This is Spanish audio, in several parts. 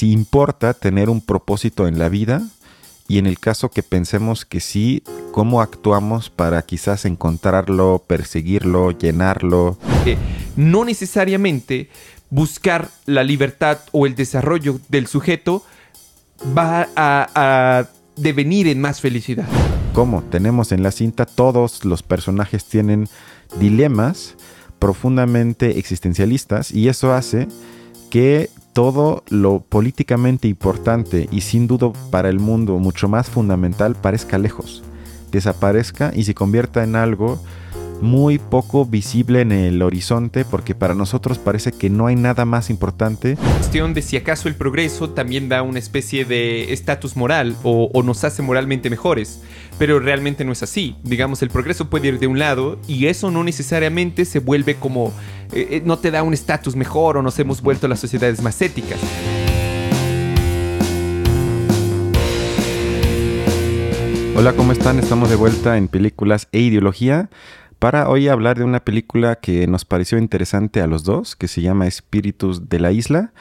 si importa tener un propósito en la vida y en el caso que pensemos que sí, cómo actuamos para quizás encontrarlo, perseguirlo, llenarlo. no necesariamente buscar la libertad o el desarrollo del sujeto va a, devenir en más felicidad. ¿Cómo? Tenemos en la cinta todos los personajes tienen dilemas profundamente existencialistas y eso hace que todo lo políticamente importante y sin duda para el mundo mucho más fundamental parezca lejos, desaparezca y se convierta en algo muy poco visible en el horizonte porque para nosotros parece que no hay nada más importante. Cuestión de si acaso el progreso también da una especie de estatus moral o, nos hace moralmente mejores, pero realmente no es así. Digamos, el progreso puede ir de un lado y eso no necesariamente se vuelve como, eh, eh, no te da un estatus mejor o nos hemos vuelto las sociedades más éticas. Hola, ¿cómo están? Estamos de vuelta en Películas e Ideología para hoy hablar de una película que nos pareció interesante a los dos, que se llama Espíritus de la Isla.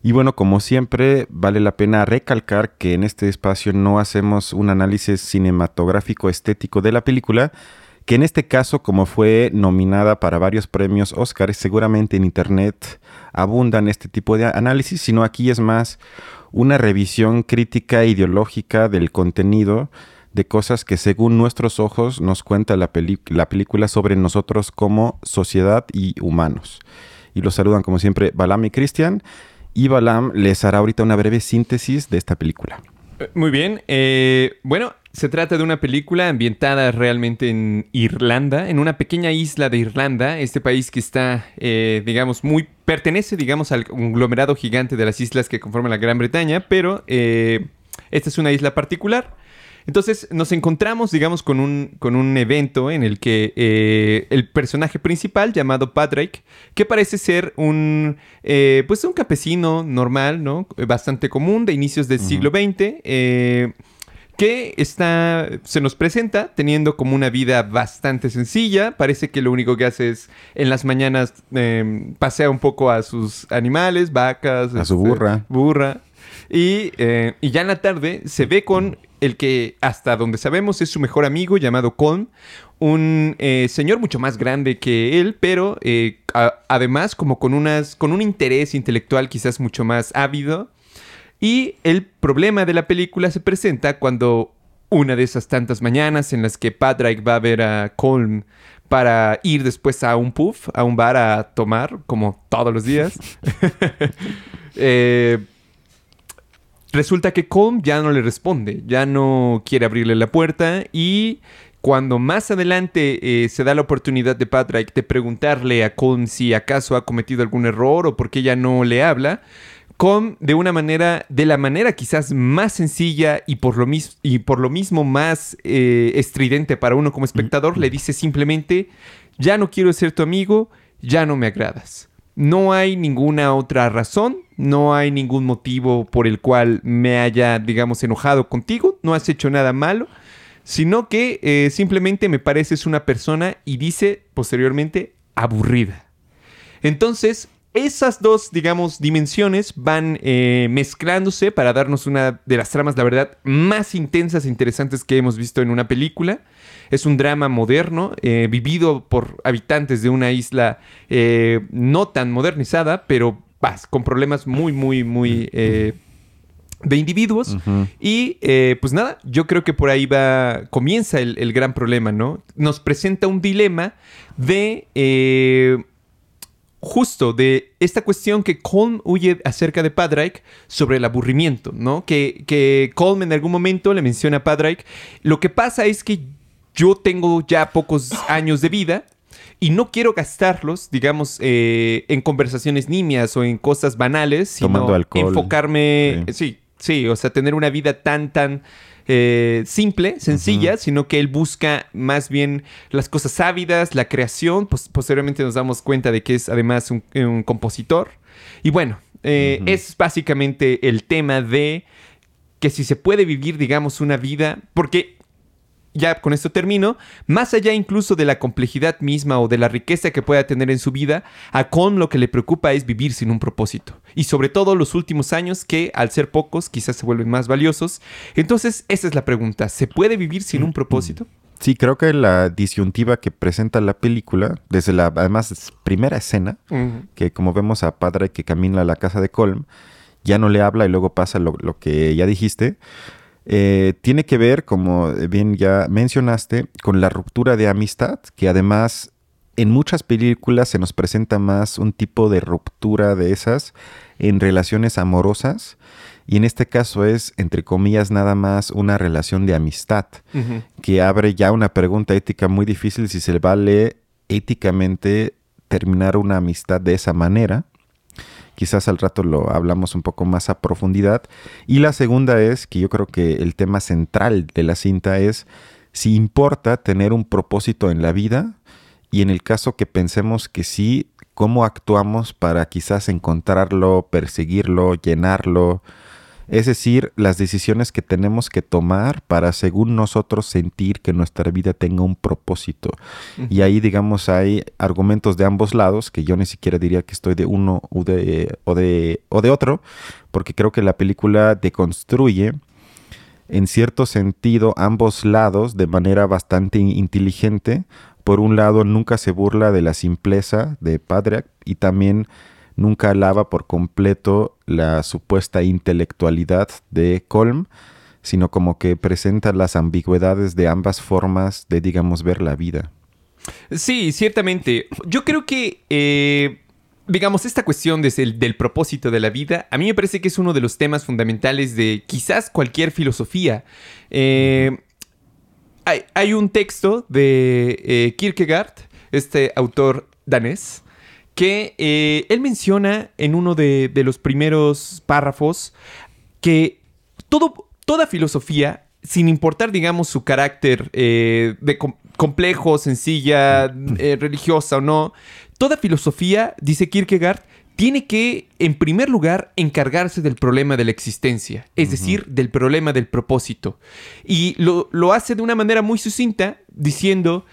Y bueno, como siempre, vale la pena recalcar que en este espacio no hacemos un análisis cinematográfico estético de la película, que en este caso, como fue nominada para varios premios Oscar, seguramente en Internet abundan este tipo de análisis, sino aquí es más una revisión crítica ideológica del contenido de cosas que según nuestros ojos nos cuenta la, la película sobre nosotros como sociedad y humanos. Y los saludan como siempre Balam y Cristian. Y Balam les hará ahorita una breve síntesis de esta película. Eh, muy bien. Eh, bueno, se trata de una película ambientada realmente en Irlanda, en una pequeña isla de Irlanda, este país que está, eh, digamos, muy pertenece, digamos, al conglomerado gigante de las islas que conforman la Gran Bretaña, pero esta es una isla particular entonces nos encontramos, digamos, con un, con un evento en el que eh, el personaje principal, llamado Patrick, que parece ser un, eh, pues un campesino normal, ¿no? Bastante común de inicios del siglo XX, eh, que está, se nos presenta teniendo como una vida bastante sencilla. Parece que lo único que hace es en las mañanas pasea un poco a sus animales, vacas, a su este, burra. Burra. Y, y ya en la tarde se ve con el que hasta donde sabemos es su mejor amigo llamado Colm, un eh, señor mucho más grande que él, pero eh, además como con, unas, con un interés intelectual quizás mucho más ávido. Y el problema de la película se presenta cuando una de esas tantas mañanas en las que Patrick va a ver a Colm para ir después a un puff, a un bar a tomar, como todos los días. eh, resulta que Colm ya no le responde, ya no quiere abrirle la puerta y cuando más adelante eh, se da la oportunidad de Patrick de preguntarle a Colm si acaso ha cometido algún error o por qué ya no le habla, Colm de una manera, de la manera quizás más sencilla y por lo, y por lo mismo más eh, estridente para uno como espectador, le dice simplemente, ya no quiero ser tu amigo, ya no me agradas. No hay ninguna otra razón, no hay ningún motivo por el cual me haya, digamos, enojado contigo, no has hecho nada malo, sino que eh, simplemente me pareces una persona y dice posteriormente aburrida. Entonces, esas dos, digamos, dimensiones van eh, mezclándose para darnos una de las tramas, la verdad, más intensas e interesantes que hemos visto en una película. Es un drama moderno, eh, vivido por habitantes de una isla eh, no tan modernizada, pero con problemas muy, muy, muy... de individuos. Y pues nada, yo creo que por ahí va, comienza el, el, gran problema, ¿no? Nos presenta un dilema de justo de esta cuestión que Colm huye acerca de Padraig sobre el aburrimiento, ¿no? Que, que Colm en algún momento le menciona a Padraig, lo que pasa es que yo tengo ya pocos años de vida y no quiero gastarlos, digamos, eh, en conversaciones nimias o en cosas banales, sino enfocarme, sí, sí, o sea, tener una vida tan, tan eh, simple, sencilla, sino que él busca más bien las cosas ávidas, la creación. Pues, posteriormente nos damos cuenta de que es además un, compositor. Y bueno, eh, es básicamente el tema de que si se puede vivir, digamos, una vida, porque ya con esto termino, más allá incluso de la complejidad misma o de la riqueza que pueda tener en su vida, a Con lo que le preocupa es vivir sin un propósito. Y sobre todo los últimos años que al ser pocos quizás se vuelven más valiosos. Entonces esa es la pregunta, ¿se puede vivir sin un propósito? Sí, creo que la disyuntiva que presenta la película, desde la además primera escena, que como vemos a padre que camina a la casa de Colm, ya no le habla y luego pasa lo, lo que ya dijiste, eh, tiene que ver, como bien ya mencionaste, con la ruptura de amistad, que además en muchas películas se nos presenta más un tipo de ruptura de esas en relaciones amorosas. Y en este caso es, entre comillas, nada más una relación de amistad, que abre ya una pregunta ética muy difícil si se vale éticamente terminar una amistad de esa manera. Quizás al rato lo hablamos un poco más a profundidad. Y la segunda es que yo creo que el tema central de la cinta es si importa tener un propósito en la vida y en el caso que pensemos que sí, cómo actuamos para quizás encontrarlo, perseguirlo, llenarlo, es decir, las decisiones que tenemos que tomar para, según nosotros, sentir que nuestra vida tenga un propósito. Y ahí, digamos, hay argumentos de ambos lados, que yo ni siquiera diría que estoy de uno o de, o de, o de otro, porque creo que la película deconstruye en cierto sentido ambos lados de manera bastante inteligente. Por un lado, nunca se burla de la simpleza de Padre y también nunca alaba por completo la supuesta intelectualidad de Colm, sino como que presenta las ambigüedades de ambas formas de, digamos, ver la vida. Sí, ciertamente. Yo creo que, eh, digamos, esta cuestión del propósito de la vida, a mí me parece que es uno de los temas fundamentales de quizás cualquier filosofía. Eh, hay, un texto de eh, Kierkegaard, este autor danés, que eh, él menciona en uno de, los primeros párrafos que todo, toda filosofía, sin importar, digamos, su carácter eh, de complejo, sencilla, eh, religiosa o no, toda filosofía, dice Kierkegaard, tiene que, en primer lugar, encargarse del problema de la existencia, es decir, del problema del propósito. Y lo, lo, hace de una manera muy sucinta, diciendo,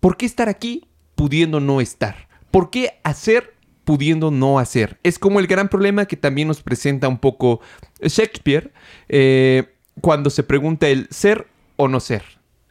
¿por qué estar aquí pudiendo no estar? ¿Por qué hacer pudiendo no hacer? Es como el gran problema que también nos presenta un poco Shakespeare eh, cuando se pregunta el ser o no ser.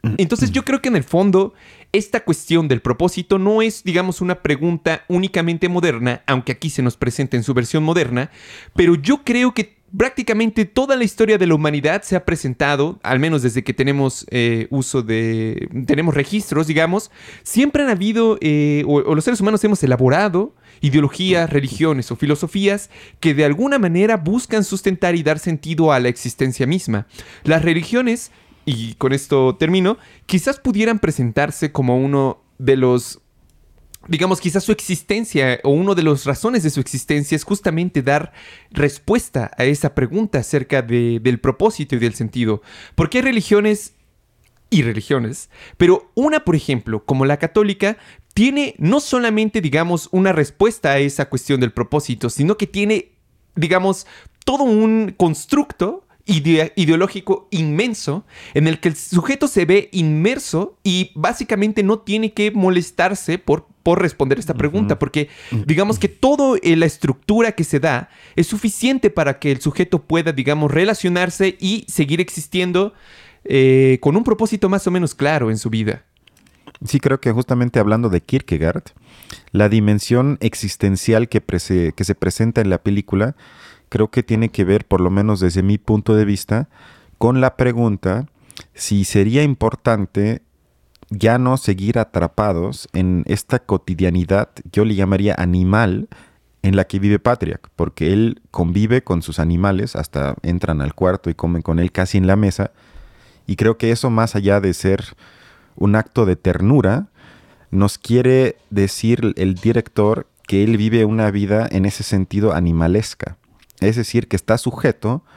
Mm. Entonces yo creo que en el fondo esta cuestión del propósito no es, digamos, una pregunta únicamente moderna, aunque aquí se nos presenta en su versión moderna, pero yo creo que prácticamente toda la historia de la humanidad se ha presentado, al menos desde que tenemos eh, uso de, tenemos registros, digamos, siempre han habido, eh, o, los seres humanos hemos elaborado ideologías, religiones o filosofías que de alguna manera buscan sustentar y dar sentido a la existencia misma. Las religiones, y con esto termino, quizás pudieran presentarse como uno de los digamos, quizás su existencia o una de las razones de su existencia es justamente dar respuesta a esa pregunta acerca del propósito y del sentido. Porque hay religiones y religiones, pero una, por ejemplo, como la católica, tiene no solamente, digamos, una respuesta a esa cuestión del propósito, sino que tiene, digamos, todo un constructo ideológico inmenso en el que el sujeto se ve inmerso y básicamente no tiene que molestarse por, por responder esta pregunta, porque digamos que toda eh, la estructura que se da es suficiente para que el sujeto pueda, digamos, relacionarse y seguir existiendo eh, con un propósito más o menos claro en su vida. Sí, creo que justamente hablando de Kierkegaard, la dimensión existencial que, que se presenta en la película creo que tiene que ver, por lo menos desde mi punto de vista, con la pregunta si sería importante ya no seguir atrapados en esta cotidianidad, yo le llamaría animal, en la que vive Patrick, porque él convive con sus animales, hasta entran al cuarto y comen con él casi en la mesa, y creo que eso más allá de ser un acto de ternura, nos quiere decir el director que él vive una vida en ese sentido animalesca. Es decir, que está sujeto a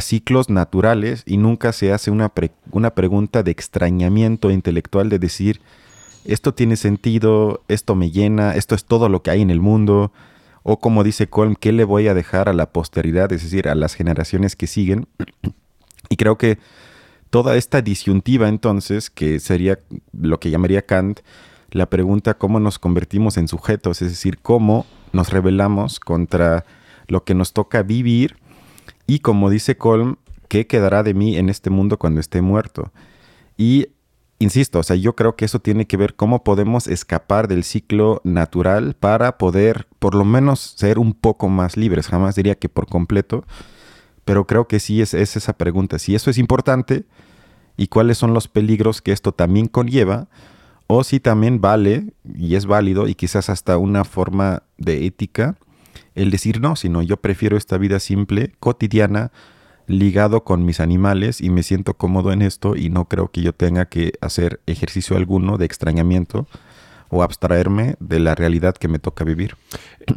ciclos naturales y nunca se hace una, una pregunta de extrañamiento intelectual de decir, esto tiene sentido, esto me llena, esto es todo lo que hay en el mundo, o como dice Colm, ¿qué le voy a dejar a la posteridad, es decir, a las generaciones que siguen? y creo que toda esta disyuntiva entonces, que sería lo que llamaría Kant, la pregunta cómo nos convertimos en sujetos, es decir, cómo nos rebelamos contra lo que nos toca vivir y como dice Colm, ¿qué quedará de mí en este mundo cuando esté muerto? Y insisto, o sea, yo creo que eso tiene que ver cómo podemos escapar del ciclo natural para poder por lo menos ser un poco más libres. Jamás diría que por completo, pero creo que sí es, es esa pregunta. Si eso es importante y cuáles son los peligros que esto también conlleva, o si también vale y es válido y quizás hasta una forma de ética el decir no, sino yo prefiero esta vida simple, cotidiana, ligado con mis animales y me siento cómodo en esto y no creo que yo tenga que hacer ejercicio alguno de extrañamiento o abstraerme de la realidad que me toca vivir.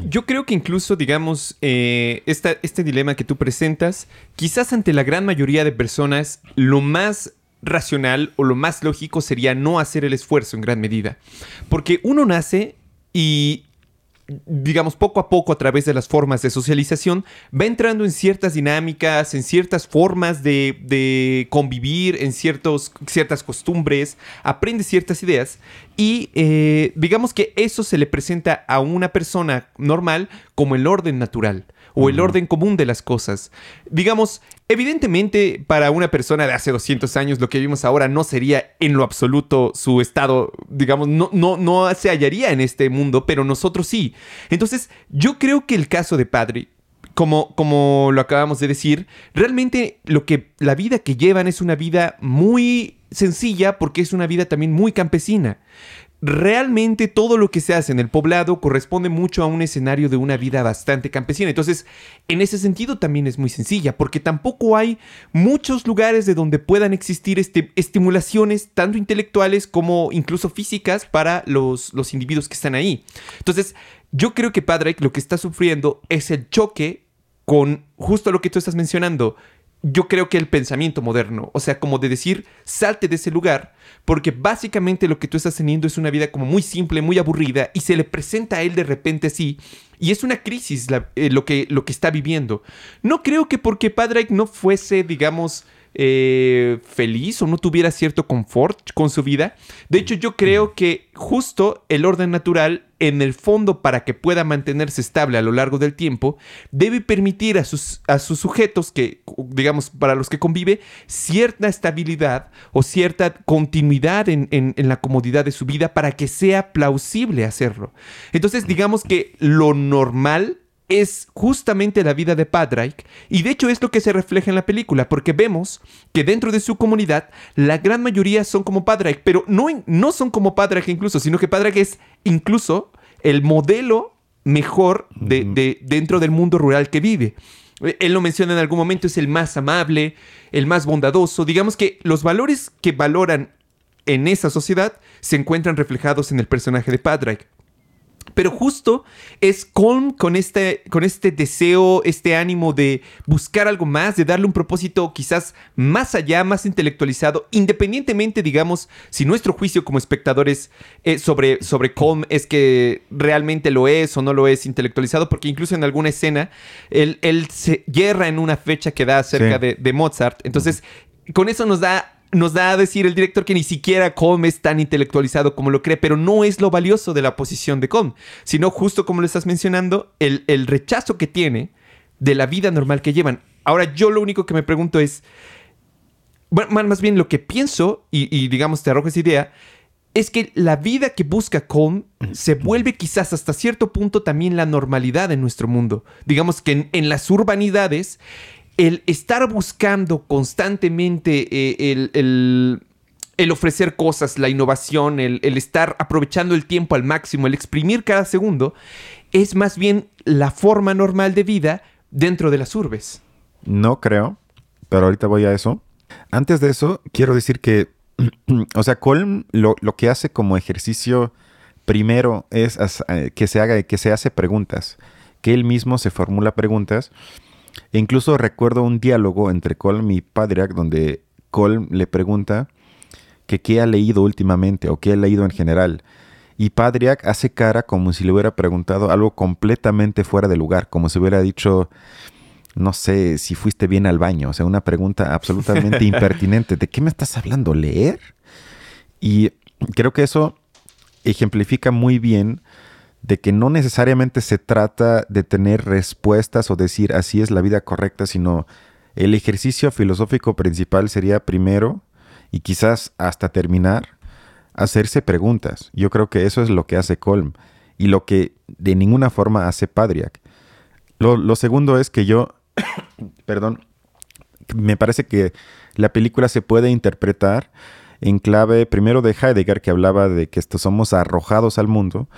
Yo creo que incluso, digamos, eh, este dilema que tú presentas, quizás ante la gran mayoría de personas, lo más racional o lo más lógico sería no hacer el esfuerzo en gran medida. Porque uno nace y digamos, poco a poco a través de las formas de socialización, va entrando en ciertas dinámicas, en ciertas formas de, convivir, en ciertos, ciertas costumbres, aprende ciertas ideas y eh, digamos que eso se le presenta a una persona normal como el orden natural o el orden común de las cosas. Digamos, evidentemente para una persona de hace 200 años lo que vimos ahora no sería en lo absoluto su estado, digamos, no, no, no se hallaría en este mundo, pero nosotros sí. Entonces, yo creo que el caso de Padre, como, como lo acabamos de decir, realmente lo que la vida que llevan es una vida muy sencilla porque es una vida también muy campesina realmente todo lo que se hace en el poblado corresponde mucho a un escenario de una vida bastante campesina. Entonces, en ese sentido también es muy sencilla, porque tampoco hay muchos lugares de donde puedan existir este, estimulaciones, tanto intelectuales como incluso físicas, para los, los individuos que están ahí. Entonces, yo creo que Padre lo que está sufriendo es el choque con justo lo que tú estás mencionando, yo creo que el pensamiento moderno, o sea, como de decir, salte de ese lugar, porque básicamente lo que tú estás teniendo es una vida como muy simple, muy aburrida, y se le presenta a él de repente así, y es una crisis eh, lo, que, lo que está viviendo. No creo que porque Padre no fuese, digamos, eh, feliz o no tuviera cierto confort con su vida. De hecho, yo creo que justo el orden natural, en el fondo, para que pueda mantenerse estable a lo largo del tiempo, debe permitir a sus, a sus sujetos, que, digamos, para los que convive, cierta estabilidad o cierta continuidad en, en la comodidad de su vida para que sea plausible hacerlo. Entonces, digamos que lo normal es justamente la vida de Padraig y de hecho es lo que se refleja en la película porque vemos que dentro de su comunidad la gran mayoría son como Padraig, pero no, no son como Padraig incluso, sino que Padraig es incluso el modelo mejor de, dentro del mundo rural que vive. Él lo menciona en algún momento, es el más amable, el más bondadoso. Digamos que los valores que valoran en esa sociedad se encuentran reflejados en el personaje de Padraig. Pero justo es con, con, este, con este deseo, este ánimo de buscar algo más, de darle un propósito quizás más allá, más intelectualizado, independientemente, digamos, si nuestro juicio como espectadores eh, sobre, sobre Colm es que realmente lo es o no lo es intelectualizado, porque incluso en alguna escena él, se hierra en una fecha que da acerca de, de Mozart. Entonces, con eso nos da nos da a decir el director que ni siquiera Com es tan intelectualizado como lo cree, pero no es lo valioso de la posición de Com, sino justo como lo estás mencionando, el, rechazo que tiene de la vida normal que llevan. Ahora yo lo único que me pregunto es, bueno, más bien lo que pienso, y, digamos te arrojo esa idea, es que la vida que busca Com se vuelve quizás hasta cierto punto también la normalidad en nuestro mundo. Digamos que en las urbanidades el estar buscando constantemente eh, el, ofrecer cosas, la innovación, el, estar aprovechando el tiempo al máximo, el exprimir cada segundo, es más bien la forma normal de vida dentro de las urbes. No creo, pero ahorita voy a eso. Antes de eso, quiero decir que, o sea, Colm lo, que hace como ejercicio primero es eh, que se haga, que se hace preguntas, que él mismo se formula preguntas e incluso recuerdo un diálogo entre Colm y Padriak donde Colm le pregunta que qué ha leído últimamente o qué ha leído en general. Y Padriak hace cara como si le hubiera preguntado algo completamente fuera de lugar, como si hubiera dicho, no sé si fuiste bien al baño, o sea, una pregunta absolutamente impertinente. ¿De qué me estás hablando? ¿Leer? Y creo que eso ejemplifica muy bien de que no necesariamente se trata de tener respuestas o decir así es la vida correcta, sino el ejercicio filosófico principal sería primero y quizás hasta terminar hacerse preguntas. Yo creo que eso es lo que hace Colm y lo que de ninguna forma hace Padriak. Lo, lo segundo es que yo, perdón, me parece que la película se puede interpretar en clave primero de Heidegger, que hablaba de que estos somos arrojados al mundo,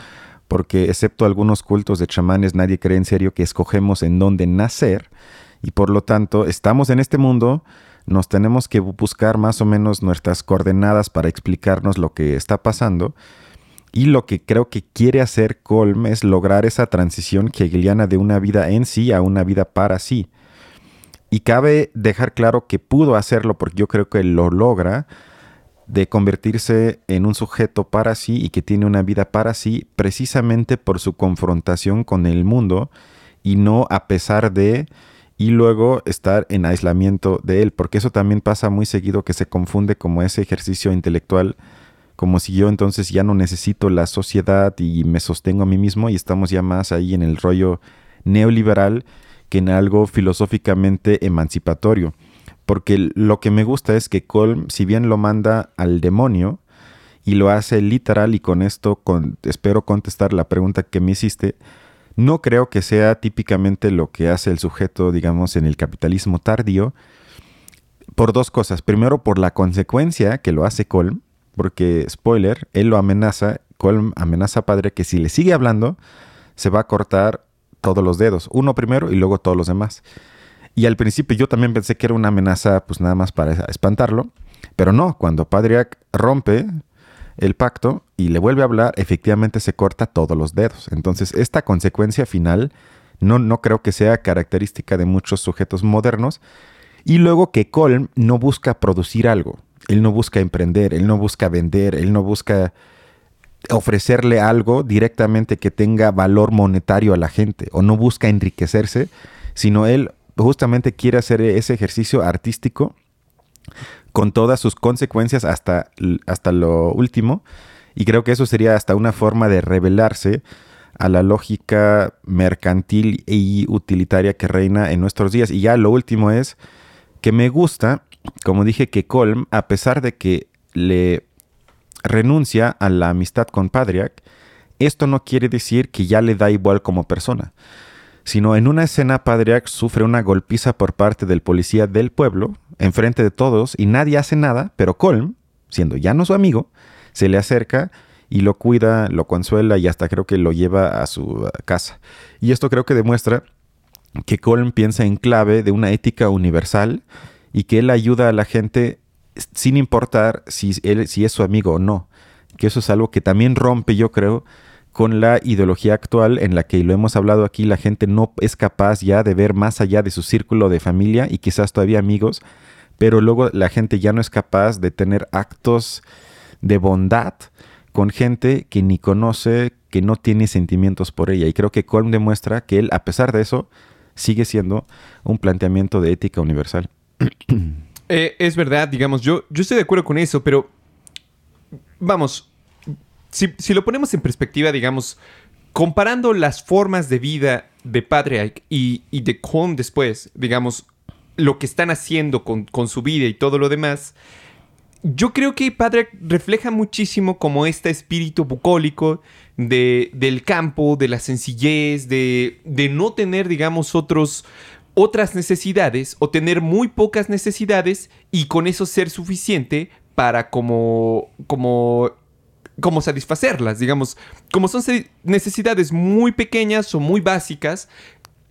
porque excepto algunos cultos de chamanes, nadie cree en serio que escogemos en dónde nacer, y por lo tanto estamos en este mundo, nos tenemos que buscar más o menos nuestras coordenadas para explicarnos lo que está pasando. Y lo que creo que quiere hacer Colm es lograr esa transición hegeliana de una vida en sí a una vida para sí. Y cabe dejar claro que pudo hacerlo porque yo creo que lo logra de convertirse en un sujeto para sí y que tiene una vida para sí precisamente por su confrontación con el mundo y no a pesar de y luego estar en aislamiento de él, porque eso también pasa muy seguido que se confunde como ese ejercicio intelectual, como si yo entonces ya no necesito la sociedad y me sostengo a mí mismo y estamos ya más ahí en el rollo neoliberal que en algo filosóficamente emancipatorio porque lo que me gusta es que Colm, si bien lo manda al demonio y lo hace literal, y con esto espero contestar la pregunta que me hiciste, no creo que sea típicamente lo que hace el sujeto, digamos, en el capitalismo tardío, por dos cosas. Primero, por la consecuencia que lo hace Colm, porque, spoiler, él lo amenaza, Colm amenaza a padre que si le sigue hablando, se va a cortar todos los dedos, uno primero y luego todos los demás. Y al principio yo también pensé que era una amenaza, pues nada más para espantarlo. Pero no, cuando Padriak rompe el pacto y le vuelve a hablar, efectivamente se corta todos los dedos. Entonces, esta consecuencia final no, no creo que sea característica de muchos sujetos modernos. Y luego que Colm no busca producir algo. Él no busca emprender, él no busca vender, él no busca ofrecerle algo directamente que tenga valor monetario a la gente o no busca enriquecerse, sino él justamente quiere hacer ese ejercicio artístico con todas sus consecuencias hasta, hasta lo último. Y creo que eso sería hasta una forma de revelarse a la lógica mercantil y utilitaria que reina en nuestros días. Y ya lo último es que me gusta, como dije, que Colm, a pesar de que le renuncia a la amistad con Padriak, esto no quiere decir que ya le da igual como persona sino en una escena Padriak sufre una golpiza por parte del policía del pueblo, enfrente de todos, y nadie hace nada, pero Colm, siendo ya no su amigo, se le acerca y lo cuida, lo consuela y hasta creo que lo lleva a su casa. Y esto creo que demuestra que Colm piensa en clave de una ética universal y que él ayuda a la gente sin importar si, él, si es su amigo o no. Que eso es algo que también rompe, yo creo, con la ideología actual en la que lo hemos hablado aquí, la gente no es capaz ya de ver más allá de su círculo de familia y quizás todavía amigos, pero luego la gente ya no es capaz de tener actos de bondad con gente que ni conoce, que no tiene sentimientos por ella. Y creo que Colm demuestra que él, a pesar de eso, sigue siendo un planteamiento de ética universal. Eh, es verdad, digamos, yo, yo estoy de acuerdo con eso, pero vamos, si, lo ponemos en perspectiva, digamos, comparando las formas de vida de Patriarch y, de Colm después, digamos, lo que están haciendo con, su vida y todo lo demás, yo creo que Patriarch refleja muchísimo como este espíritu bucólico de, del campo, de la sencillez, de, de no tener, digamos, otros otras necesidades o tener muy pocas necesidades y con eso ser suficiente para como, como cómo satisfacerlas, digamos, como son necesidades muy pequeñas o muy básicas,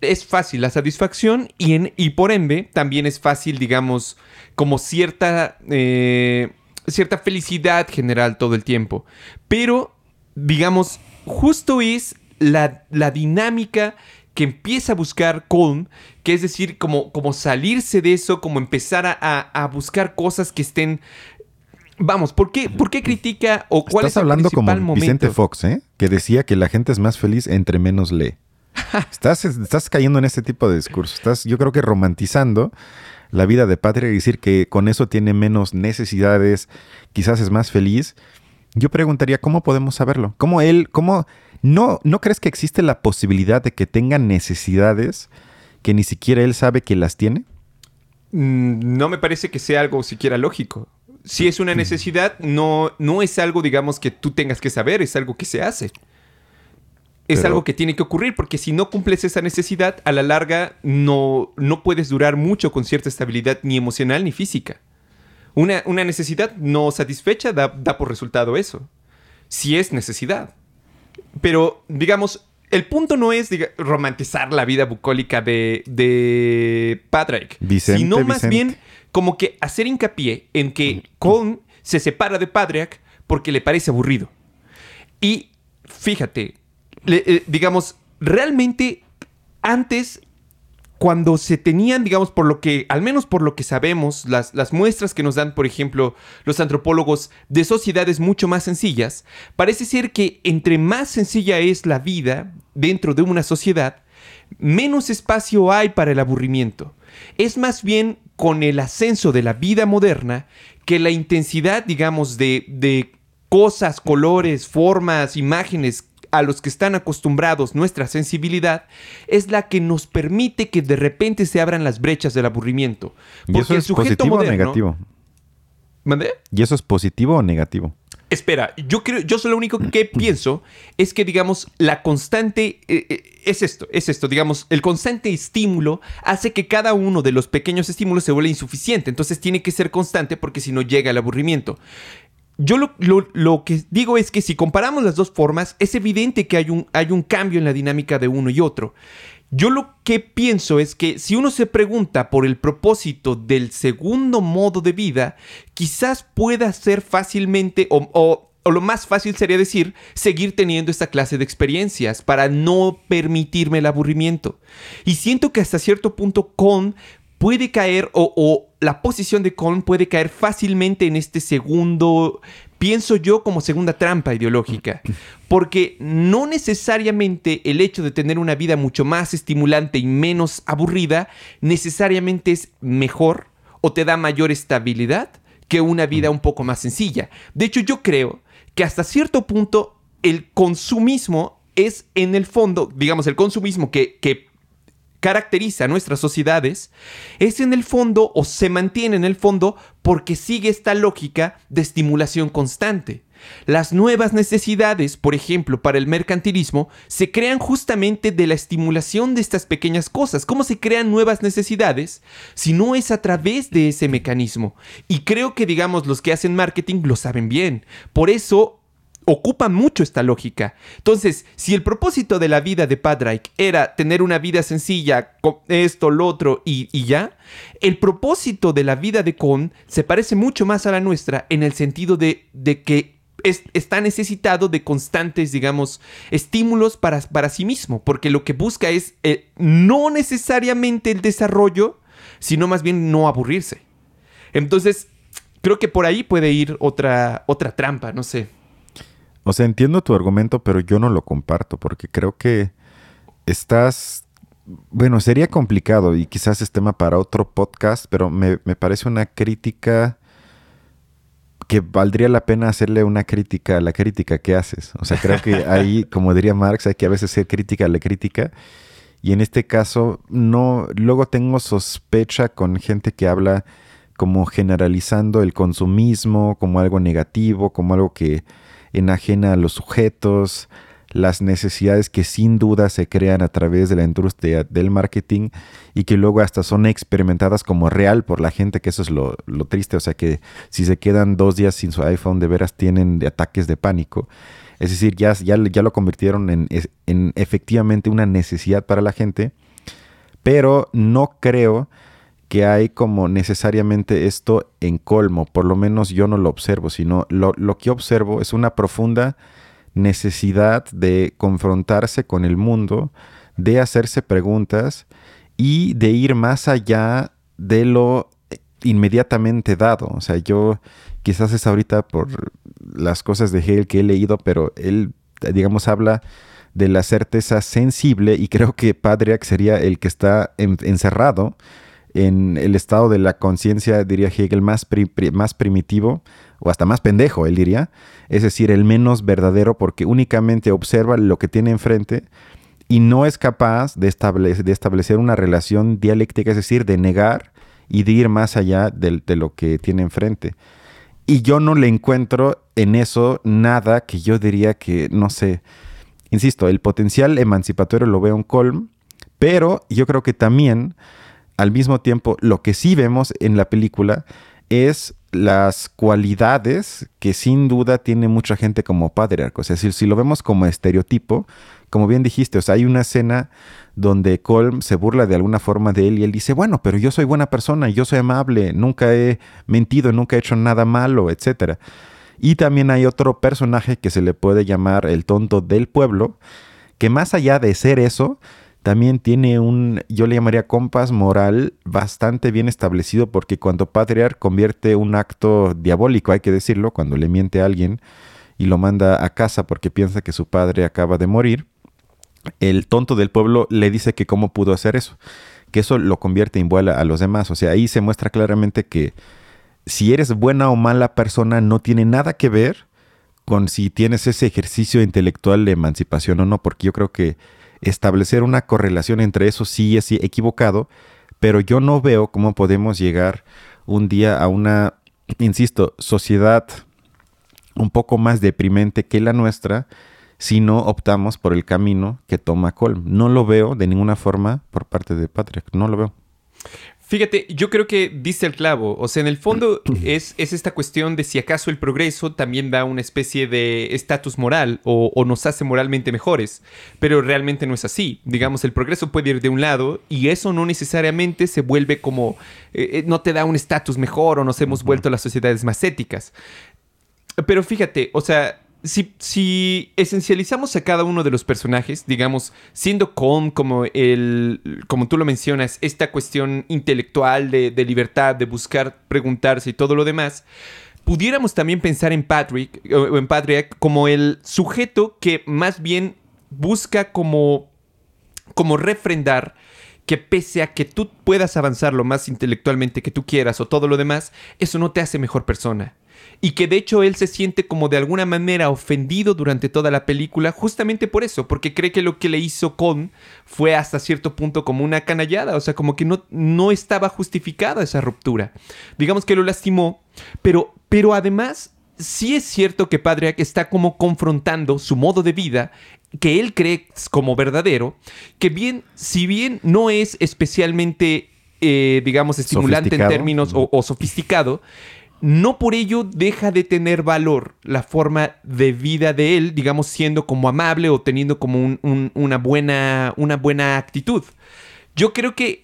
es fácil la satisfacción y, en, y por ende también es fácil, digamos, como cierta, eh, cierta felicidad general todo el tiempo. Pero, digamos, justo es la, dinámica que empieza a buscar Colm, que es decir, como, como salirse de eso, como empezar a, a buscar cosas que estén Vamos, ¿por qué, ¿por qué critica o cuál Estás es el hablando como Vicente Fox, ¿eh? Que decía que la gente es más feliz entre menos lee. estás, estás cayendo en este tipo de discurso. Estás, yo creo que romantizando la vida de Patrick y decir que con eso tiene menos necesidades, quizás es más feliz. Yo preguntaría, ¿cómo podemos saberlo? ¿Cómo él, cómo, no, no crees que existe la posibilidad de que tenga necesidades que ni siquiera él sabe que las tiene? Mm, no me parece que sea algo siquiera lógico. Si es una necesidad, no, no es algo, digamos, que tú tengas que saber, es algo que se hace. Es Pero- algo que tiene que ocurrir, porque si no cumples esa necesidad, a la larga no, no puedes durar mucho con cierta estabilidad, ni emocional ni física. Una, una necesidad no satisfecha da, da por resultado eso. Si es necesidad. Pero, digamos, el punto no es diga- romantizar la vida bucólica de, de Patrick, Vicente, sino más Vicente. bien como que hacer hincapié en que Colm se separa de Patrick porque le parece aburrido. Y fíjate, le- eh, digamos, realmente antes, cuando se tenían, digamos, por lo que, al menos por lo que sabemos, las, las muestras que nos dan, por ejemplo, los antropólogos de sociedades mucho más sencillas, parece ser que entre más sencilla es la vida dentro de una sociedad, menos espacio hay para el aburrimiento. Es más bien con el ascenso de la vida moderna que la intensidad, digamos, de, de cosas, colores, formas, imágenes a los que están acostumbrados nuestra sensibilidad es la que nos permite que de repente se abran las brechas del aburrimiento. ¿Y eso es positivo o negativo? ¿Mandé? ¿Y eso es positivo o negativo? Espera, yo creo, yo lo único que pienso es que, digamos, la constante eh, eh, es esto, es esto, digamos, el constante estímulo hace que cada uno de los pequeños estímulos se vuelva insuficiente, entonces tiene que ser constante porque si no llega el aburrimiento. Yo lo, lo- lo que digo es que si comparamos las dos formas, es evidente que hay un, hay un cambio en la dinámica de uno y otro. Yo lo que pienso es que si uno se pregunta por el propósito del segundo modo de vida, quizás pueda ser fácilmente o, lo más fácil sería decir seguir teniendo esta clase de experiencias para no permitirme el aburrimiento. Y siento que hasta cierto punto con puede caer o, o la posición de Colm puede caer fácilmente en este segundo, pienso yo como segunda trampa ideológica, porque no necesariamente el hecho de tener una vida mucho más estimulante y menos aburrida necesariamente es mejor o te da mayor estabilidad que una vida un poco más sencilla. De hecho, yo creo que hasta cierto punto el consumismo es en el fondo, digamos, el consumismo que, que caracteriza a nuestras sociedades es en el fondo o se mantiene en el fondo porque sigue esta lógica de estimulación constante. Las nuevas necesidades, por ejemplo, para el mercantilismo, se crean justamente de la estimulación de estas pequeñas cosas. ¿Cómo se crean nuevas necesidades si no es a través de ese mecanismo? Y creo que, digamos, los que hacen marketing lo saben bien. Por eso ocupan mucho esta lógica. Entonces, si el propósito de la vida de Padraig era tener una vida sencilla, con esto, lo otro y, y ya, el propósito de la vida de Con se parece mucho más a la nuestra en el sentido de, de que es- está necesitado de constantes, digamos, estímulos para, para sí mismo, porque lo que busca es eh, no necesariamente el desarrollo, sino más bien no aburrirse. Entonces, creo que por ahí puede ir otra, otra trampa, no sé. O sea, entiendo tu argumento, pero yo no lo comparto porque creo que estás... Bueno, sería complicado y quizás es tema para otro podcast, pero me, me parece una crítica que valdría la pena hacerle una crítica a la crítica que haces. O sea, creo que ahí, como diría Marx, hay que a veces ser crítica a la crítica. Y en este caso, no, luego tengo sospecha con gente que habla como generalizando el consumismo como algo negativo, como algo que enajena a los sujetos, las necesidades que sin duda se crean a través de la industria del marketing y que luego hasta son experimentadas como real por la gente, que eso es lo, lo triste, o sea que si se quedan dos días sin su iPhone, de veras tienen ataques de pánico. Es decir, ya, ya, ya lo convirtieron en, en efectivamente una necesidad para la gente, pero no creo que hay como necesariamente esto en colmo, por lo menos yo no lo observo, sino lo, lo que observo es una profunda necesidad de confrontarse con el mundo, de hacerse preguntas y de ir más allá de lo inmediatamente dado. O sea, yo quizás es ahorita por las cosas de Hegel que he leído, pero él, digamos, habla de la certeza sensible y creo que Padriak sería el que está encerrado en el estado de la conciencia, diría Hegel, más, más primitivo o hasta más pendejo, él diría, es decir, el menos verdadero porque únicamente observa lo que tiene enfrente y no es capaz de, establecer, de establecer una relación dialéctica, es decir, de negar y de ir más allá de, de lo que tiene enfrente. Y yo no le encuentro en eso nada que yo diría que, no sé, insisto, el potencial emancipatorio lo veo en Colm, pero yo creo que también, al mismo tiempo, lo que sí vemos en la película es las cualidades que sin duda tiene mucha gente como patriarca. O sea, si, lo vemos como estereotipo, como bien dijiste, hay una escena donde Colm se burla de alguna forma de él y él dice, bueno, pero yo soy buena persona, yo soy amable, nunca he mentido, nunca he hecho nada malo, etc. Y también hay otro personaje que se le puede llamar el tonto del pueblo, que más allá de ser eso, también tiene un, yo le llamaría compás moral bastante bien establecido porque cuando Patriarch convierte un acto diabólico, hay que decirlo, cuando le miente a alguien y lo manda a casa porque piensa que su padre acaba de morir, el tonto del pueblo le dice que cómo pudo hacer eso, que eso lo convierte en vuela a los demás. O sea, ahí se muestra claramente que si eres buena o mala persona no tiene nada que ver con si tienes ese ejercicio intelectual de emancipación o no, porque yo creo que establecer una correlación entre eso sí es equivocado, pero yo no veo cómo podemos llegar un día a una, insisto, sociedad un poco más deprimente que la nuestra si no optamos por el camino que toma Colm. No lo veo de ninguna forma por parte de Patrick, no lo veo. Fíjate, yo creo que dice el clavo. O sea, en el fondo es, es esta cuestión de si acaso el progreso también da una especie de estatus moral o, nos hace moralmente mejores. Pero realmente no es así. Digamos, el progreso puede ir de un lado y eso no necesariamente se vuelve como. Eh, eh, no te da un estatus mejor o nos hemos vuelto las sociedades más éticas. Pero fíjate, o sea, si, esencializamos a cada uno de los personajes, digamos, siendo Colm como el, como tú lo mencionas, esta cuestión intelectual de, libertad, de buscar preguntarse y todo lo demás, pudiéramos también pensar en Patrick, o en Patrick como el sujeto que más bien busca como, como refrendar que pese a que tú puedas avanzar lo más intelectualmente que tú quieras o todo lo demás, eso no te hace mejor persona y que de hecho él se siente como de alguna manera ofendido durante toda la película justamente por eso, porque cree que lo que le hizo Con fue hasta cierto punto como una canallada, o sea, como que no, no estaba justificada esa ruptura. Digamos que lo lastimó, pero, pero además sí es cierto que Padre está como confrontando su modo de vida que él cree como verdadero, que bien, si bien no es especialmente, eh, digamos, estimulante en términos o sofisticado, no por ello deja de tener valor la forma de vida de él, digamos, siendo como amable o teniendo como una, buena, una buena actitud. Yo creo que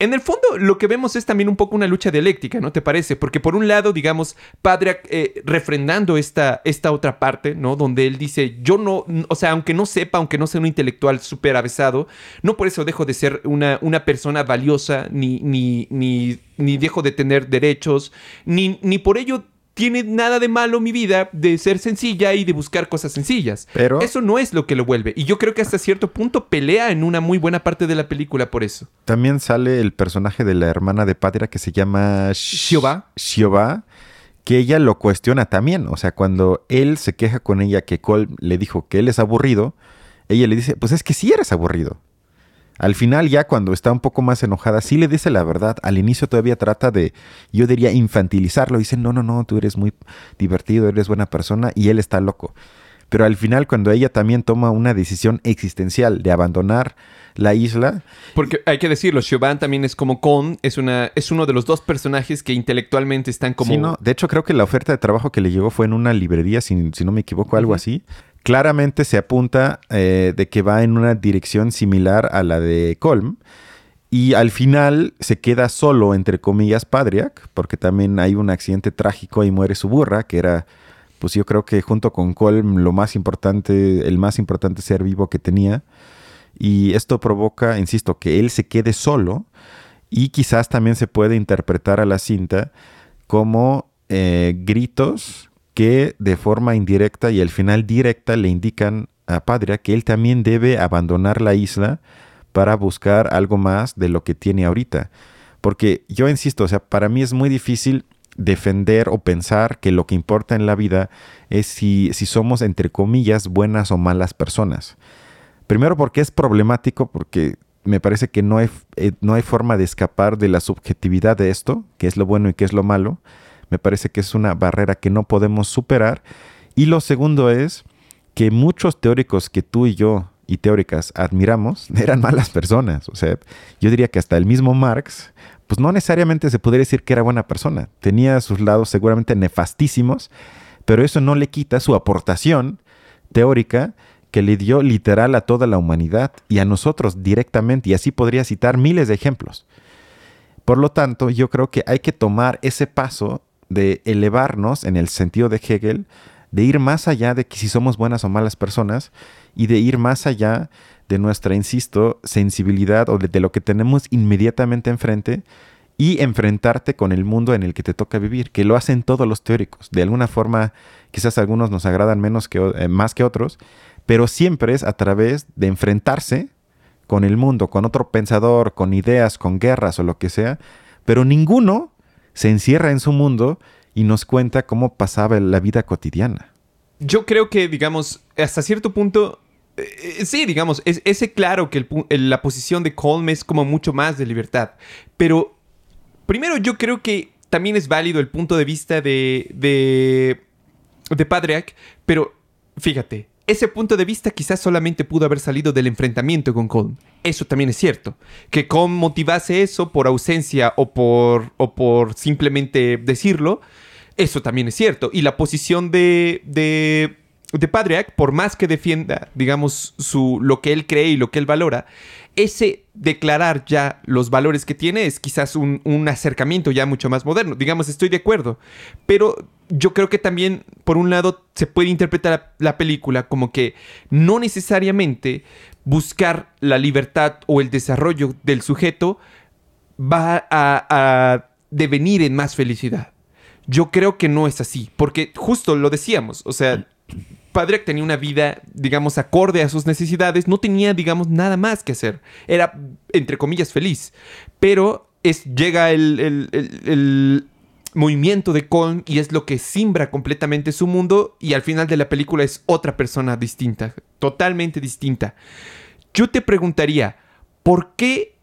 en el fondo, lo que vemos es también un poco una lucha dialéctica, ¿no te parece? Porque por un lado, digamos, Padre eh, refrendando esta, esta otra parte, ¿no? Donde él dice, yo no, o sea, aunque no sepa, aunque no sea un intelectual súper avesado, no por eso dejo de ser una, una persona valiosa, ni, ni, ni, ni dejo de tener derechos, ni, ni por ello tiene nada de malo mi vida de ser sencilla y de buscar cosas sencillas. Pero eso no es lo que lo vuelve. Y yo creo que hasta cierto punto pelea en una muy buena parte de la película por eso. También sale el personaje de la hermana de Patria que se llama Shiova. Shiova que ella lo cuestiona también. O sea, cuando él se queja con ella que Cole le dijo que él es aburrido, ella le dice, pues es que sí eres aburrido. Al final, ya cuando está un poco más enojada, sí le dice la verdad. Al inicio todavía trata de, yo diría, infantilizarlo. Dice, no, no, no, tú eres muy divertido, eres buena persona y él está loco. Pero al final, cuando ella también toma una decisión existencial de abandonar la isla. Porque hay que decirlo, Siobhan también es como Con, es, una, es uno de los dos personajes que intelectualmente están como. Sí, no. De hecho, creo que la oferta de trabajo que le llegó fue en una librería, si, si no me equivoco, algo así claramente se apunta eh, de que va en una dirección similar a la de Colm. Y al final se queda solo, entre comillas, Padriak, porque también hay un accidente trágico y muere su burra, que era, pues yo creo que junto con Colm, lo más importante, el más importante ser vivo que tenía. Y esto provoca, insisto, que él se quede solo y quizás también se puede interpretar a la cinta como eh, gritos que de forma indirecta y al final directa le indican a Padre que él también debe abandonar la isla para buscar algo más de lo que tiene ahorita. Porque yo insisto, o sea, para mí es muy difícil defender o pensar que lo que importa en la vida es si, si somos, entre comillas, buenas o malas personas. Primero porque es problemático, porque me parece que no hay, eh, no hay forma de escapar de la subjetividad de esto, que es lo bueno y que es lo malo. Me parece que es una barrera que no podemos superar. Y lo segundo es que muchos teóricos que tú y yo y teóricas admiramos eran malas personas. O sea, yo diría que hasta el mismo Marx, pues no necesariamente se podría decir que era buena persona. Tenía sus lados seguramente nefastísimos, pero eso no le quita su aportación teórica que le dio literal a toda la humanidad y a nosotros directamente, y así podría citar miles de ejemplos. Por lo tanto, yo creo que hay que tomar ese paso de elevarnos en el sentido de Hegel, de ir más allá de que si somos buenas o malas personas y de ir más allá de nuestra, insisto, sensibilidad o de, lo que tenemos inmediatamente enfrente y enfrentarte con el mundo en el que te toca vivir, que lo hacen todos los teóricos. De alguna forma, quizás algunos nos agradan menos que, eh, más que otros, pero siempre es a través de enfrentarse con el mundo, con otro pensador, con ideas, con guerras o lo que sea, pero ninguno se encierra en su mundo y nos cuenta cómo pasaba la vida cotidiana. Yo creo que, digamos, hasta cierto punto, eh, sí, digamos, es, ese claro que la posición de Colm es como mucho más de libertad, pero primero yo creo que también es válido el punto de vista de, de, de Padreak, pero fíjate, ese punto de vista quizás solamente pudo haber salido del enfrentamiento con Colm. Eso también es cierto. Que Colm motivase eso por ausencia o por, o por simplemente decirlo, eso también es cierto. Y la posición de, de, de Padreak, por más que defienda, digamos, su, lo que él cree y lo que él valora, ese declarar ya los valores que tiene es quizás un, acercamiento ya mucho más moderno. Digamos, estoy de acuerdo. Pero yo creo que también, por un lado, se puede interpretar la, película como que no necesariamente buscar la libertad o el desarrollo del sujeto va a devenir en más felicidad. Yo creo que no es así, porque justo lo decíamos, o sea, Padre tenía una vida, digamos, acorde a sus necesidades, no tenía, digamos, nada más que hacer. Era, entre comillas, feliz. Pero es, llega el, movimiento de Colm y es lo que simbra completamente su mundo y al final de la película es otra persona distinta, totalmente distinta. Yo te preguntaría, ¿por qué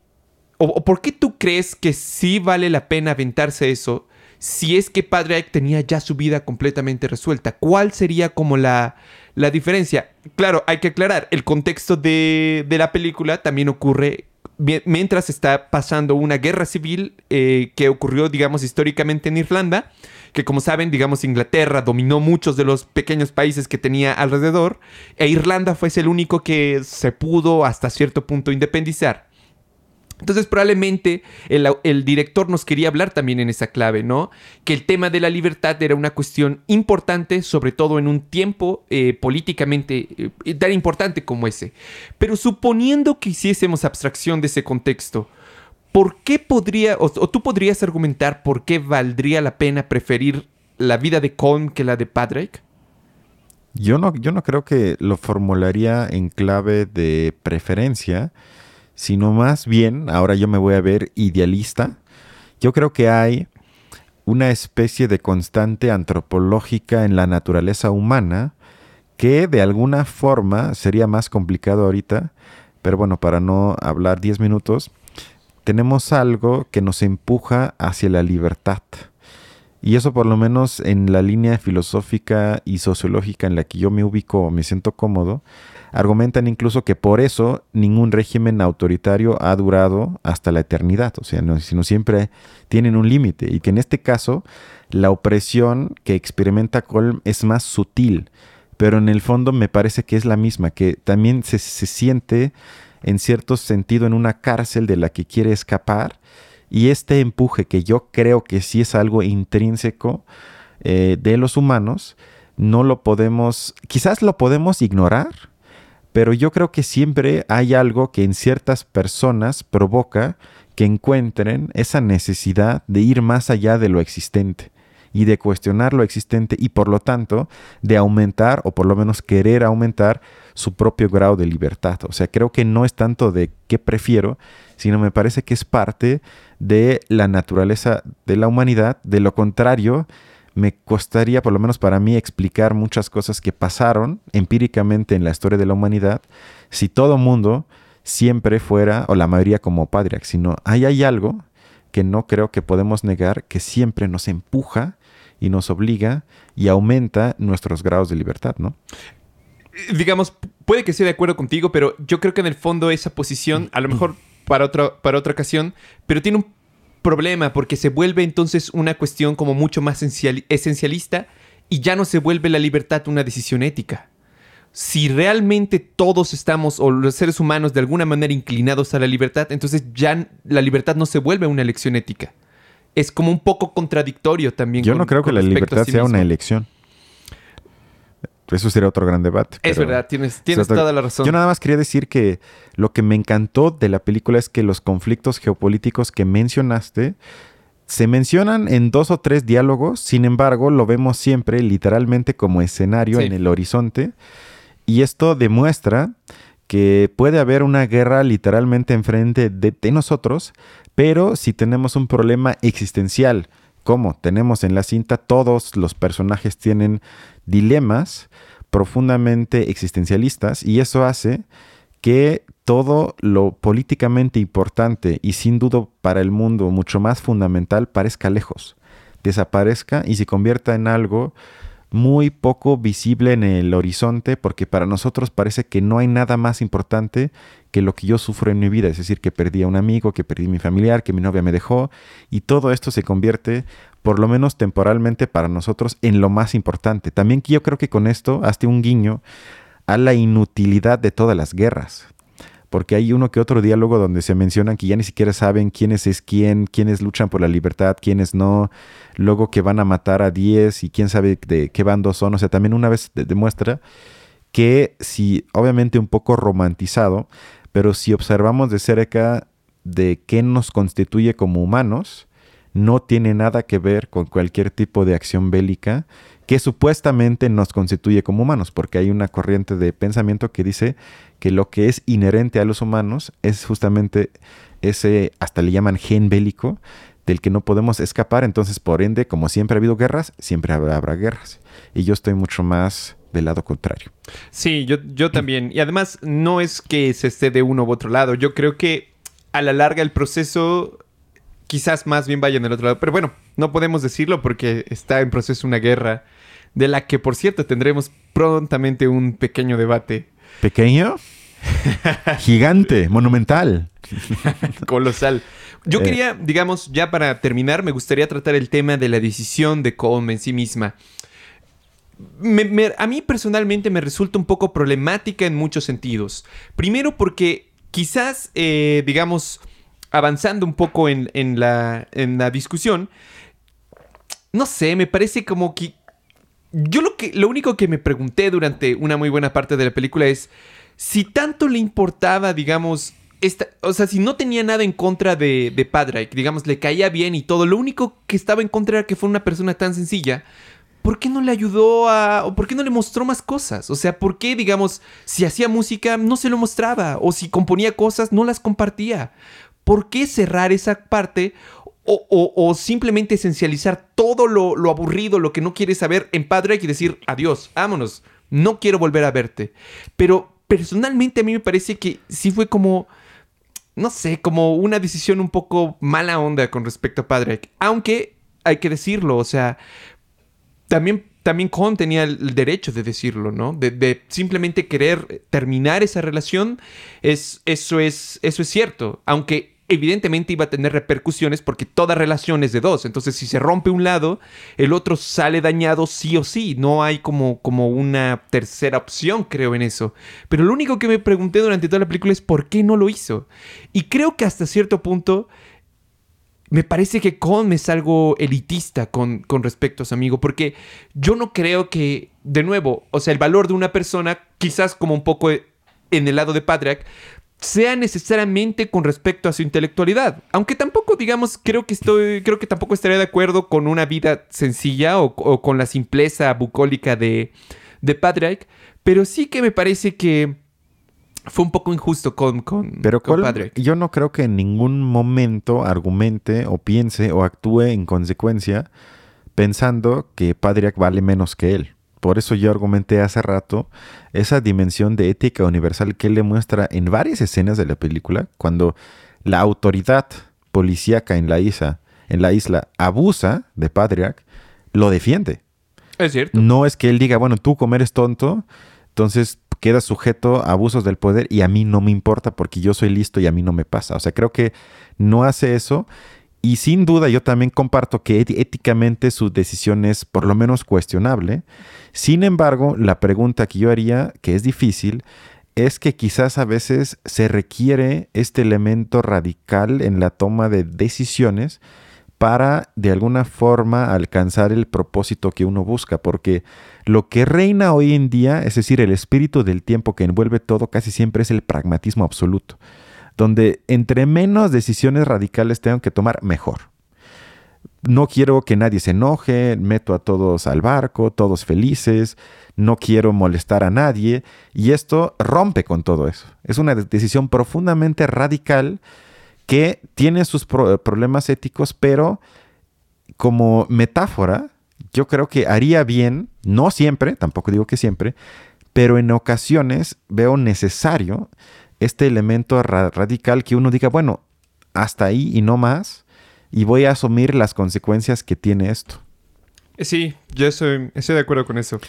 o, por qué tú crees que sí vale la pena aventarse eso si es que Padre Ike tenía ya su vida completamente resuelta? ¿Cuál sería como la, la diferencia? Claro, hay que aclarar, el contexto de, de la película también ocurre mientras está pasando una guerra civil eh, que ocurrió, digamos, históricamente en Irlanda, que como saben, digamos, Inglaterra dominó muchos de los pequeños países que tenía alrededor, e Irlanda fue el único que se pudo hasta cierto punto independizar. Entonces probablemente el, director nos quería hablar también en esa clave, ¿no? Que el tema de la libertad era una cuestión importante, sobre todo en un tiempo eh, políticamente eh, tan importante como ese. Pero suponiendo que hiciésemos abstracción de ese contexto, ¿por qué podría, o, tú podrías argumentar por qué valdría la pena preferir la vida de Colm que la de Padraig? Yo no, yo no creo que lo formularía en clave de preferencia sino más bien, ahora yo me voy a ver idealista, yo creo que hay una especie de constante antropológica en la naturaleza humana que de alguna forma sería más complicado ahorita, pero bueno, para no hablar 10 minutos, tenemos algo que nos empuja hacia la libertad. Y eso por lo menos en la línea filosófica y sociológica en la que yo me ubico, me siento cómodo, Argumentan incluso que por eso ningún régimen autoritario ha durado hasta la eternidad, o sea, no, sino siempre tienen un límite y que en este caso la opresión que experimenta Colm es más sutil, pero en el fondo me parece que es la misma, que también se, siente en cierto sentido en una cárcel de la que quiere escapar y este empuje que yo creo que sí es algo intrínseco eh, de los humanos, no lo podemos, quizás lo podemos ignorar, pero yo creo que siempre hay algo que en ciertas personas provoca que encuentren esa necesidad de ir más allá de lo existente. y de cuestionar lo existente y por lo tanto de aumentar o por lo menos querer aumentar su propio grado de libertad. O sea, creo que no es tanto de qué prefiero, sino me parece que es parte de la naturaleza de la humanidad. De lo contrario, me costaría, por lo menos para mí, explicar muchas cosas que pasaron empíricamente en la historia de la humanidad si todo mundo siempre fuera, o la mayoría como Padre, sino ahí hay algo que no creo que podemos negar, que siempre nos empuja y nos obliga y aumenta nuestros grados de libertad, ¿no? digamos, puede que esté de acuerdo contigo, pero yo creo que en el fondo esa posición, a lo mejor para otra, para otra ocasión, pero tiene un problema porque se vuelve entonces una cuestión como mucho más esencialista y ya no se vuelve la libertad una decisión ética. Si realmente todos estamos, o los seres humanos, de alguna manera inclinados a la libertad, entonces ya la libertad no se vuelve una elección ética. Es como un poco contradictorio también. Yo no creo que la libertad sea una elección. Eso sería otro gran debate. Es verdad, tienes, tienes toda la razón. Yo nada más quería decir que lo que me encantó de la película es que los conflictos geopolíticos que mencionaste se mencionan en dos o tres diálogos, sin embargo, lo vemos siempre literalmente como escenario en el horizonte. Y esto demuestra que puede haber una guerra literalmente enfrente de nosotros, pero si tenemos un problema existencial, como tenemos en la cinta, todos los personajes tienen dilemas profundamente existencialistas y eso hace que todo lo políticamente importante y sin duda para el mundo mucho más fundamental parezca lejos, desaparezca y se convierta en algo muy poco visible en el horizonte porque para nosotros parece que no hay nada más importante que lo que yo sufro en mi vida, es decir, que perdí a un amigo, que perdí a mi familiar, que mi novia me dejó y todo esto se convierte por lo menos temporalmente para nosotros, en lo más importante. También yo creo que con esto hace un guiño a la inutilidad de todas las guerras. Porque hay uno que otro diálogo donde se mencionan que ya ni siquiera saben quiénes es quién, quiénes luchan por la libertad, quiénes no, luego que van a matar a 10 y quién sabe de qué bandos son. O sea, también una vez demuestra que si, obviamente un poco romantizado, pero si observamos de cerca de qué nos constituye como humanos, no tiene nada que ver con cualquier tipo de acción bélica que supuestamente nos constituye como humanos, porque hay una corriente de pensamiento que dice que lo que es inherente a los humanos es justamente ese, hasta le llaman gen bélico, del que no podemos escapar, entonces por ende, como siempre ha habido guerras, siempre habrá, guerras. Y yo estoy mucho más del lado contrario. Sí, yo, yo también. Y además no es que se esté de uno u otro lado, yo creo que a la larga el proceso quizás más bien vayan del otro lado. Pero bueno, no podemos decirlo porque está en proceso una guerra de la que, por cierto, tendremos prontamente un pequeño debate. ¿Pequeño? Gigante, monumental. Colosal. Yo eh. quería, digamos, ya para terminar, me gustaría tratar el tema de la decisión de Colm en sí misma. a mí personalmente me resulta un poco problemática en muchos sentidos. Primero porque quizás, eh, digamos, avanzando un poco en, la, en la discusión, no sé, me parece como que... Yo lo, que, lo único que me pregunté durante una muy buena parte de la película es si tanto le importaba, digamos, esta, o sea, si no tenía nada en contra de, de Padraig, digamos, le caía bien y todo, lo único que estaba en contra era que fue una persona tan sencilla, ¿por qué no le ayudó a... o por qué no le mostró más cosas? O sea, ¿por qué, digamos, si hacía música no se lo mostraba? O si componía cosas no las compartía. ¿Por qué cerrar esa parte o, simplemente esencializar todo lo, aburrido, lo que no quieres saber en Padre y decir adiós, vámonos, no quiero volver a verte? Pero personalmente a mí me parece que sí fue como, no sé, como una decisión un poco mala onda con respecto a Padre. Aunque hay que decirlo, o sea, también también Con tenía el derecho de decirlo, ¿no? De, simplemente querer terminar esa relación. Es, eso, es, eso es cierto. Aunque evidentemente iba a tener repercusiones porque toda relación es de dos. Entonces, si se rompe un lado, el otro sale dañado sí o sí. No hay como, como una tercera opción, creo en eso. Pero lo único que me pregunté durante toda la película es por qué no lo hizo. Y creo que hasta cierto punto me parece que Con es algo elitista con, con respecto a su amigo, porque yo no creo que, de nuevo, o sea, el valor de una persona, quizás como un poco en el lado de Patrick, sea necesariamente con respecto a su intelectualidad. Aunque tampoco, digamos, creo que estoy, creo que tampoco estaría de acuerdo con una vida sencilla o, con la simpleza bucólica de, de Patrick, pero sí que me parece que fue un poco injusto con, con, pero con Yo no creo que en ningún momento argumente o piense o actúe en consecuencia pensando que Patrick vale menos que él. Por eso yo argumenté hace rato esa dimensión de ética universal que él demuestra en varias escenas de la película, cuando la autoridad policíaca en la isla, en la isla abusa de Patrick, lo defiende. Es cierto. No es que él diga, bueno, tú como eres tonto, entonces quedas sujeto a abusos del poder y a mí no me importa porque yo soy listo y a mí no me pasa. O sea, creo que no hace eso y sin duda yo también comparto que éticamente su decisión es por lo menos cuestionable. Sin embargo, la pregunta que yo haría, que es difícil, es que quizás a veces se requiere este elemento radical en la toma de decisiones para de alguna forma alcanzar el propósito que uno busca, porque lo que reina hoy en día, es decir, el espíritu del tiempo que envuelve todo, casi siempre es el pragmatismo absoluto donde entre menos decisiones radicales tengo que tomar, mejor. No quiero que nadie se enoje, meto a todos al barco, todos felices, no quiero molestar a nadie y esto rompe con todo eso. Es una decisión profundamente radical que tiene sus problemas éticos, pero como metáfora, yo creo que haría bien, no siempre, tampoco digo que siempre, pero en ocasiones veo necesario este elemento radical que uno diga, bueno, hasta ahí y no más, y voy a asumir las consecuencias que tiene esto. Sí, yo estoy, estoy de acuerdo con eso.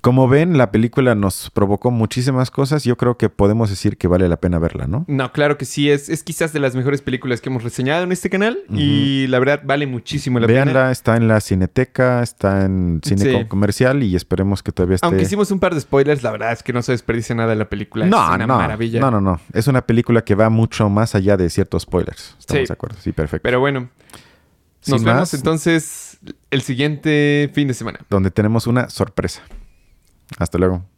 Como ven, la película nos provocó muchísimas cosas. Yo creo que podemos decir que vale la pena verla, ¿no? No, claro que sí. Es, es quizás de las mejores películas que hemos reseñado en este canal. Y la verdad vale muchísimo la pena. Veanla, está en la Cineteca, está en cine comercial y esperemos que todavía esté... Aunque hicimos un par de spoilers, la verdad es que no se desperdicia nada de la película. No, es una no, maravilla. No, no, no. Es una película que va mucho más allá de ciertos spoilers. Estamos de acuerdo. Sí, perfecto. Pero bueno, nos vemos entonces el siguiente fin de semana. Donde tenemos una sorpresa. Hasta luego.